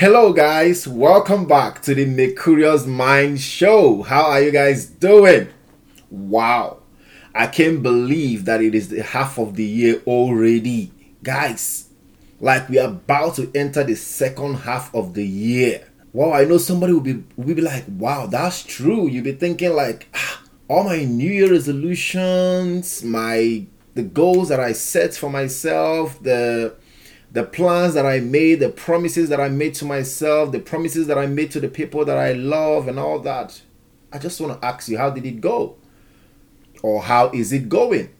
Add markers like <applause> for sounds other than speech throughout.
Hello, guys. Welcome back to the Mercurius Mind Show. How are you guys doing? Wow, I can't believe that it is the half of the year already, guys. Like we are about to enter the second half of the year. Wow, I know somebody will be will be like, "Wow, that's true." You'll be thinking like, ah, all my New Year resolutions, my the goals that I set for myself, the the plans that I made, the promises that I made to myself, the promises that I made to the people that I love, and all that. I just want to ask you, how did it go? Or how is it going?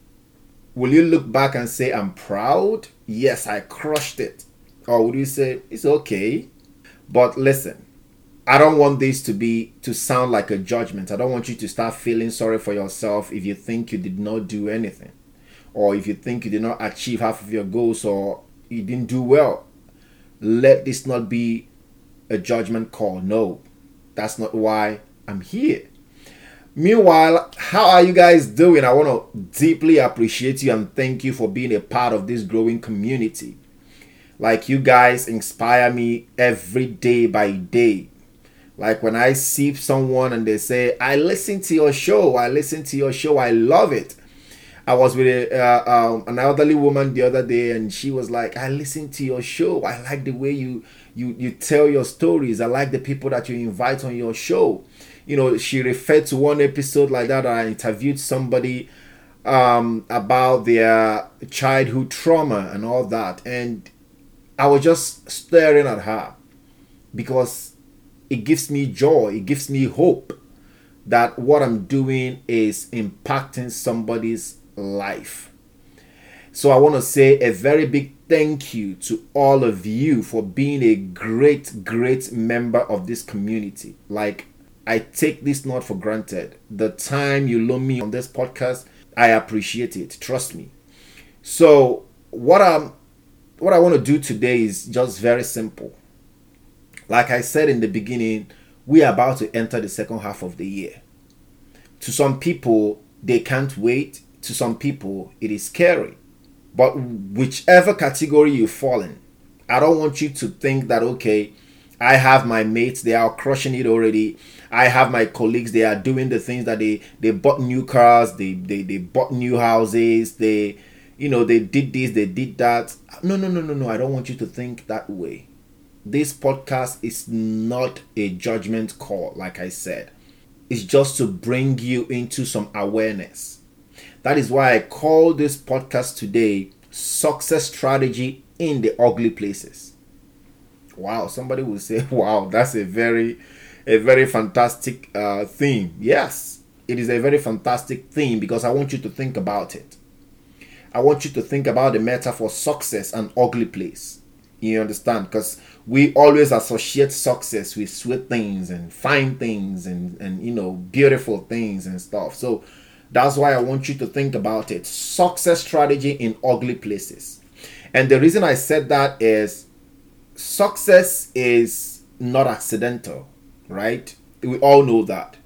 Will you look back and say, I'm proud? Yes, I crushed it. Or would you say, it's okay? But listen, I don't want this to be to sound like a judgment. I don't want you to start feeling sorry for yourself if you think you did not do anything or if you think you did not achieve half of your goals or you didn't do well. Let this not be a judgment call. No, that's not why I'm here. Meanwhile, how are you guys doing? I want to deeply appreciate you and thank you for being a part of this growing community. Like, you guys inspire me every day by day. Like, when I see someone and they say, I listen to your show, I listen to your show, I love it. I was with a, uh, um, an elderly woman the other day, and she was like, "I listen to your show. I like the way you you you tell your stories. I like the people that you invite on your show." You know, she referred to one episode like that. I interviewed somebody um, about their childhood trauma and all that, and I was just staring at her because it gives me joy. It gives me hope that what I'm doing is impacting somebody's life. So I want to say a very big thank you to all of you for being a great, great member of this community. Like, I take this not for granted. The time you loan me on this podcast, I appreciate it. Trust me. So, what I'm what I want to do today is just very simple. Like I said in the beginning, we are about to enter the second half of the year. To some people, they can't wait to some people, it is scary. But whichever category you fall in, I don't want you to think that, okay, I have my mates, they are crushing it already. I have my colleagues, they are doing the things that they they bought new cars, they they, they bought new houses, they you know they did this, they did that. No, no, no, no, no. I don't want you to think that way. This podcast is not a judgment call, like I said. It's just to bring you into some awareness that is why I call this podcast today Success Strategy in the Ugly Places. Wow, somebody will say, <laughs> wow, that's a very, a very fantastic uh, theme. Yes, it is a very fantastic theme because I want you to think about it. I want you to think about the metaphor success and ugly place. You understand? Because we always associate success with sweet things and fine things and, and you know beautiful things and stuff. So that's why I want you to think about it. Success strategy in ugly places. And the reason I said that is success is not accidental, right? We all know that.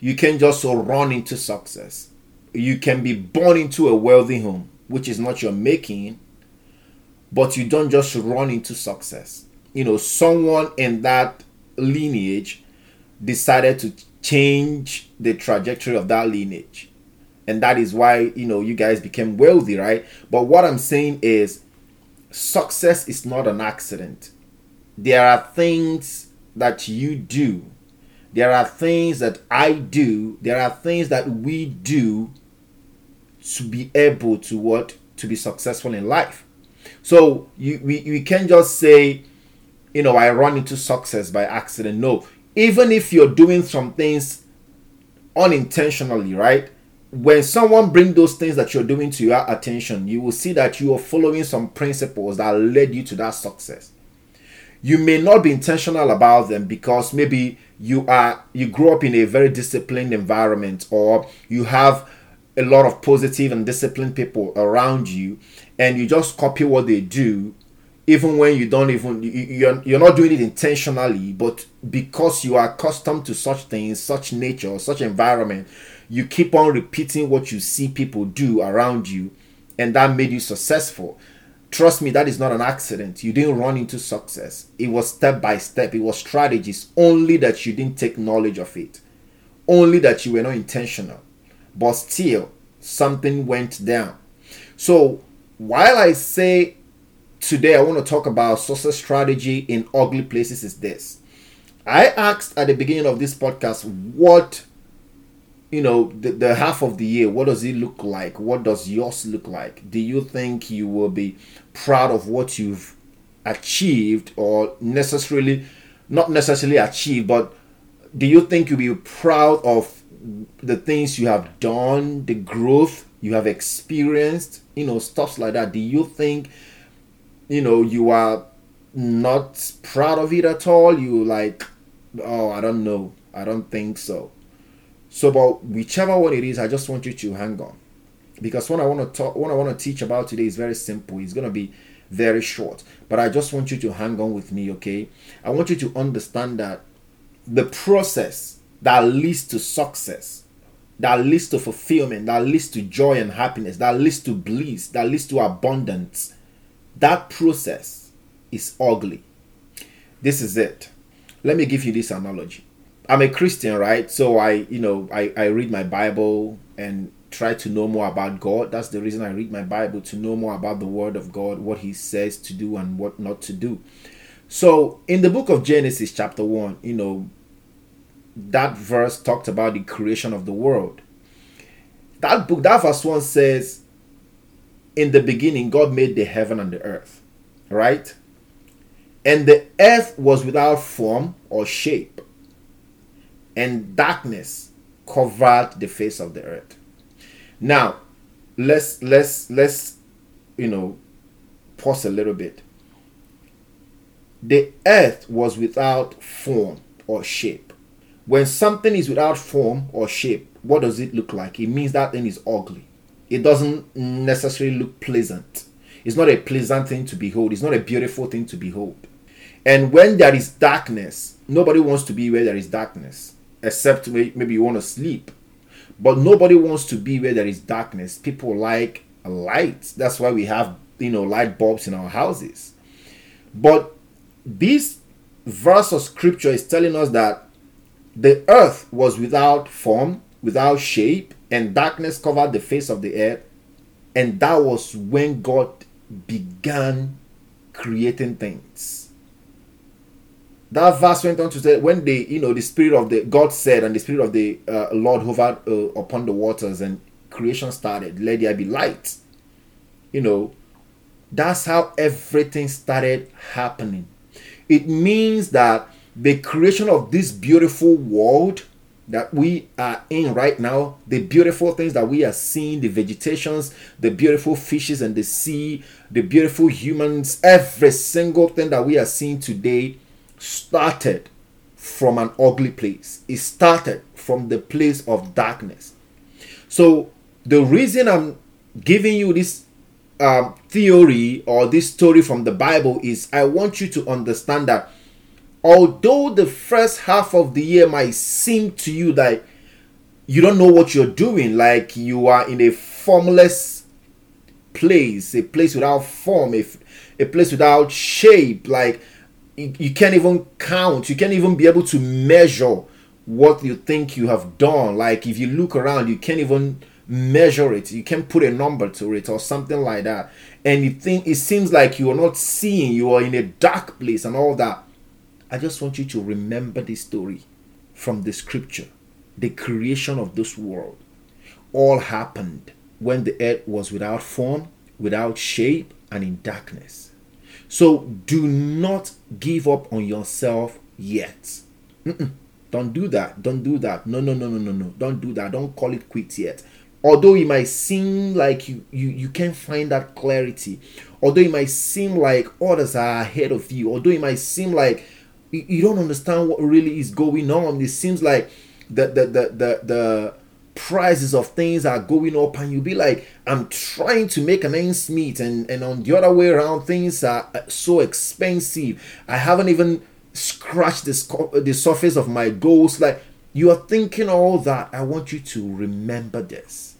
You can just run into success. You can be born into a wealthy home, which is not your making, but you don't just run into success. You know, someone in that lineage decided to change the trajectory of that lineage. And that is why you know you guys became wealthy right? But what i'm saying is success is not an accident. There are things that you do. There are things that i do. There are things that we do to be able to what? To be successful in life. So you we, we can't just say you know i run into success by accident. No even if you're doing some things unintentionally, right? When someone bring those things that you're doing to your attention, you will see that you are following some principles that led you to that success. You may not be intentional about them because maybe you are you grew up in a very disciplined environment or you have a lot of positive and disciplined people around you and you just copy what they do even when you don't even you're, you're not doing it intentionally but because you are accustomed to such things such nature such environment you keep on repeating what you see people do around you and that made you successful Trust me, that is not an accident. You didn't run into success. It was step by step, it was strategies, only that you didn't take knowledge of it, only that you were not intentional. But still, something went down. So, while I say today I want to talk about success strategy in ugly places, is this. I asked at the beginning of this podcast what you know the, the half of the year what does it look like? What does yours look like? Do you think you will be proud of what you've achieved or necessarily not necessarily achieved but do you think you'll be proud of the things you have done the growth you have experienced you know stuff like that? Do you think you know you are not proud of it at all you like oh i don't know i don't think so so, but whichever one it is, I just want you to hang on, because what I want to talk, what I want to teach about today is very simple. It's gonna be very short, but I just want you to hang on with me, okay? I want you to understand that the process that leads to success, that leads to fulfillment, that leads to joy and happiness, that leads to bliss, that leads to abundance, that process is ugly. This is it. Let me give you this analogy. I'm a Christian, right? So I, you know, I, I read my Bible and try to know more about God. That's the reason I read my Bible to know more about the Word of God, what He says to do and what not to do. So in the book of Genesis, chapter 1, you know, that verse talked about the creation of the world. That book, that verse 1 says, In the beginning, God made the heaven and the earth, right? And the earth was without form or shape and darkness covered the face of the earth. Now, let's let's let's you know pause a little bit. The earth was without form or shape. When something is without form or shape, what does it look like? It means that thing is ugly. It doesn't necessarily look pleasant. It's not a pleasant thing to behold. It's not a beautiful thing to behold. And when there is darkness, nobody wants to be where there is darkness except maybe you want to sleep. But nobody wants to be where there is darkness. People like light. That's why we have, you know, light bulbs in our houses. But this verse of scripture is telling us that the earth was without form, without shape, and darkness covered the face of the earth. And that was when God began creating things. That verse went on to say when the you know the spirit of the god said and the spirit of the uh, lord hovered uh, upon the waters and creation started let there be light. You know that's how everything started happening. It means that the creation of this beautiful world that we are in right now, the beautiful things that we are seeing, the vegetations, the beautiful fishes and the sea, the beautiful humans, every single thing that we are seeing today started from an ugly place. It started from the place of darkness. So the reason I'm giving you this um, theory or this story from the Bible is I want you to understand that although the first half of the year might seem to you that you don't know what you're doing, like you are in a formless place, a place without form, a, a place without shape, like you, can't even count you can't even be able to measure what you think you have done. Like if you look around you can't even measure it. You can't put a number to it or something like that. And you think it seems like you are not seeing you are in a dark place and all that i just want you to remember this story from the scripture the creation of this world all happened when the earth was without form without shape and in darkness so do not give up on yourself yet. Mm-mm. Don't do that. Don't do that. No, no, no, no, no, no. Don't do that. Don't call it quits yet. Although it might seem like you, you, you can't find that clarity, although it might seem like others are ahead of you, although it might seem like you, don't understand what really is going on, it seems like the the the the, the prices of things are going up and you'll be like i'm trying to make an ends meet and and on the other way around things are uh, so expensive. I haven't even scratched the, the surface of my goals. Like you are thinking all that. I want you to remember this.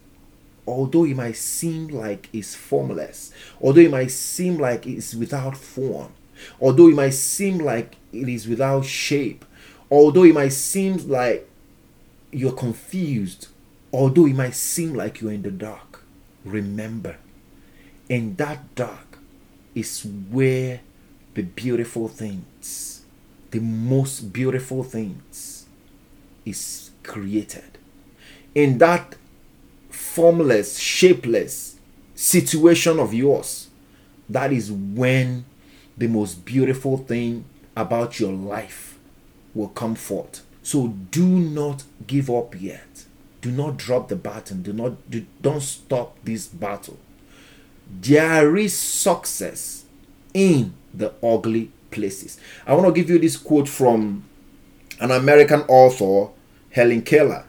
Although it might seem like it's formless, although it might seem like it's without form, although it might seem like it is without shape, although it might seem like you're confused, although it might seem like you're in the dark, remember, in that dark is where the beautiful things, the most beautiful things, is created. In that formless, shapeless situation of yours, that is when the most beautiful thing about your life will come forth. So do not give up yet. Do not drop the baton. Do not do, don't stop this battle. There is success in the ugly places. I want to give you this quote from an American author, Helen Keller.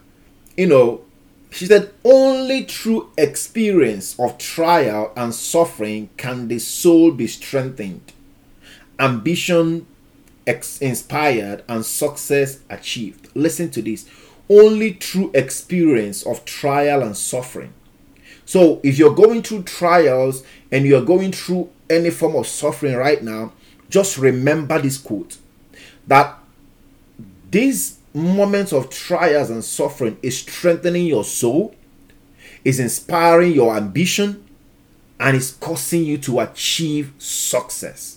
You know, she said, Only through experience of trial and suffering can the soul be strengthened, ambition ex- inspired, and success achieved. Listen to this only through experience of trial and suffering. So, if you're going through trials and you're going through any form of suffering right now, just remember this quote that these moments of trials and suffering is strengthening your soul, is inspiring your ambition, and is causing you to achieve success.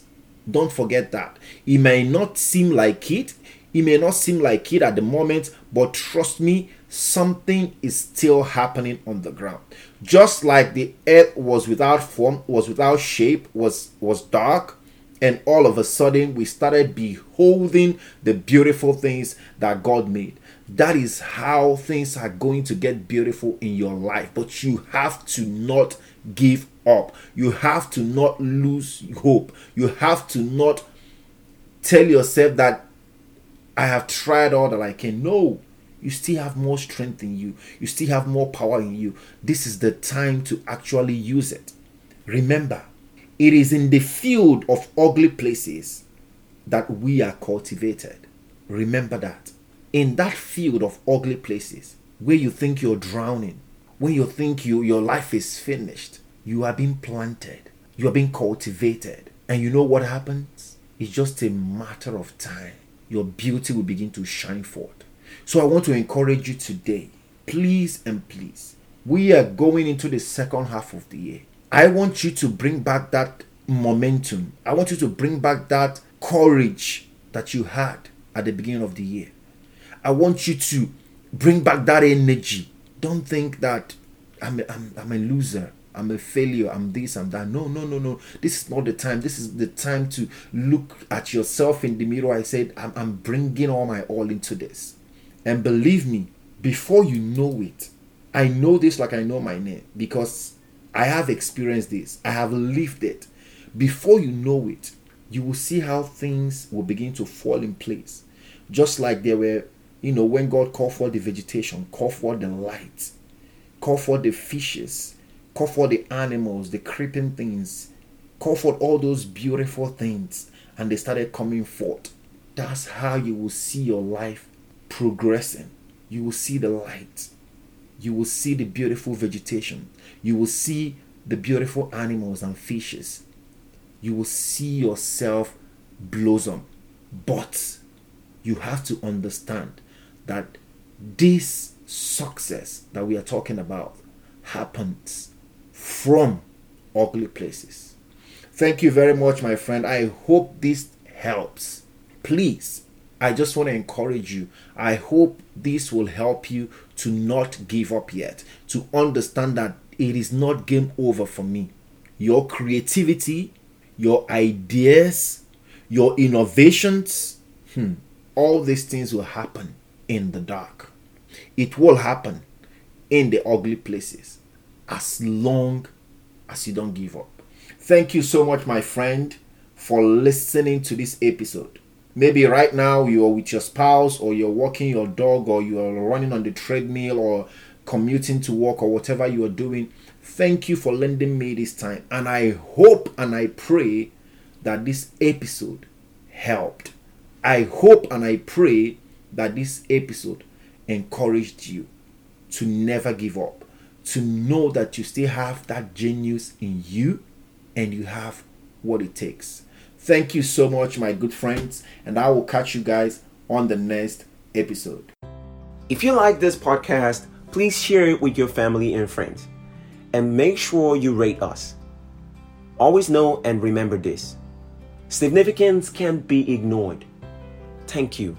Don't forget that. It may not seem like it, it may not seem like it at the moment, but trust me, something is still happening on the ground. Just like the earth was without form, was without shape, was was dark, and all of a sudden we started beholding the beautiful things that God made. That is how things are going to get beautiful in your life. But you have to not give up. You have to not lose hope. You have to not tell yourself that I have tried all that I can. No, you still have more strength in you. You still have more power in you. This is the time to actually use it. Remember, it is in the field of ugly places that we are cultivated. Remember that. In that field of ugly places, where you think you're drowning, when you think you, your life is finished, you are being planted, you are being cultivated. And you know what happens? It's just a matter of time. Your beauty will begin to shine forth. So I want to encourage you today, please and please. We are going into the second half of the year. I want you to bring back that momentum. I want you to bring back that courage that you had at the beginning of the year. I want you to bring back that energy. Don't think that I'm I'm, I'm a loser. I'm a failure. I'm this. I'm that. No, no, no, no. This is not the time. This is the time to look at yourself in the mirror. I said, I'm, I'm bringing all my all into this. And believe me, before you know it, I know this like I know my name because I have experienced this, I have lived it. Before you know it, you will see how things will begin to fall in place. Just like there were, you know, when God called for the vegetation, called for the light, called for the fishes, called for the animals, the creeping things, Call for all those beautiful things, and they started coming forth. That's how you will see your life progressing. You will see the light. You will see the beautiful vegetation you will see the beautiful animals and fishes. You will see yourself blossom. But you have to understand that this success that we are talking about happens from ugly places. Thank you very much, my friend. I hope this helps. Please, I just want to encourage you. I hope this will help you to not give up yet, to understand that it is not game over for me. Your creativity, your ideas, your innovations, hmm, all these things will happen in the dark. It will happen in the ugly places as long as you don't give up. Thank you so much, my friend, for listening to this episode. Maybe right now you are with your spouse, or you're walking your dog, or you are running on the treadmill, or commuting to work or whatever you are doing. Thank you for lending me this time. And I hope and I pray that this episode helped. I hope and I pray that this episode encouraged you to never give up, to know that you still have that genius in you and you have what it takes. Thank you so much, my good friends, and I will catch you guys on the next episode. If you like this podcast, please share it with your family and friends. And make sure you rate us. Always know and remember this significance can't be ignored. Thank you.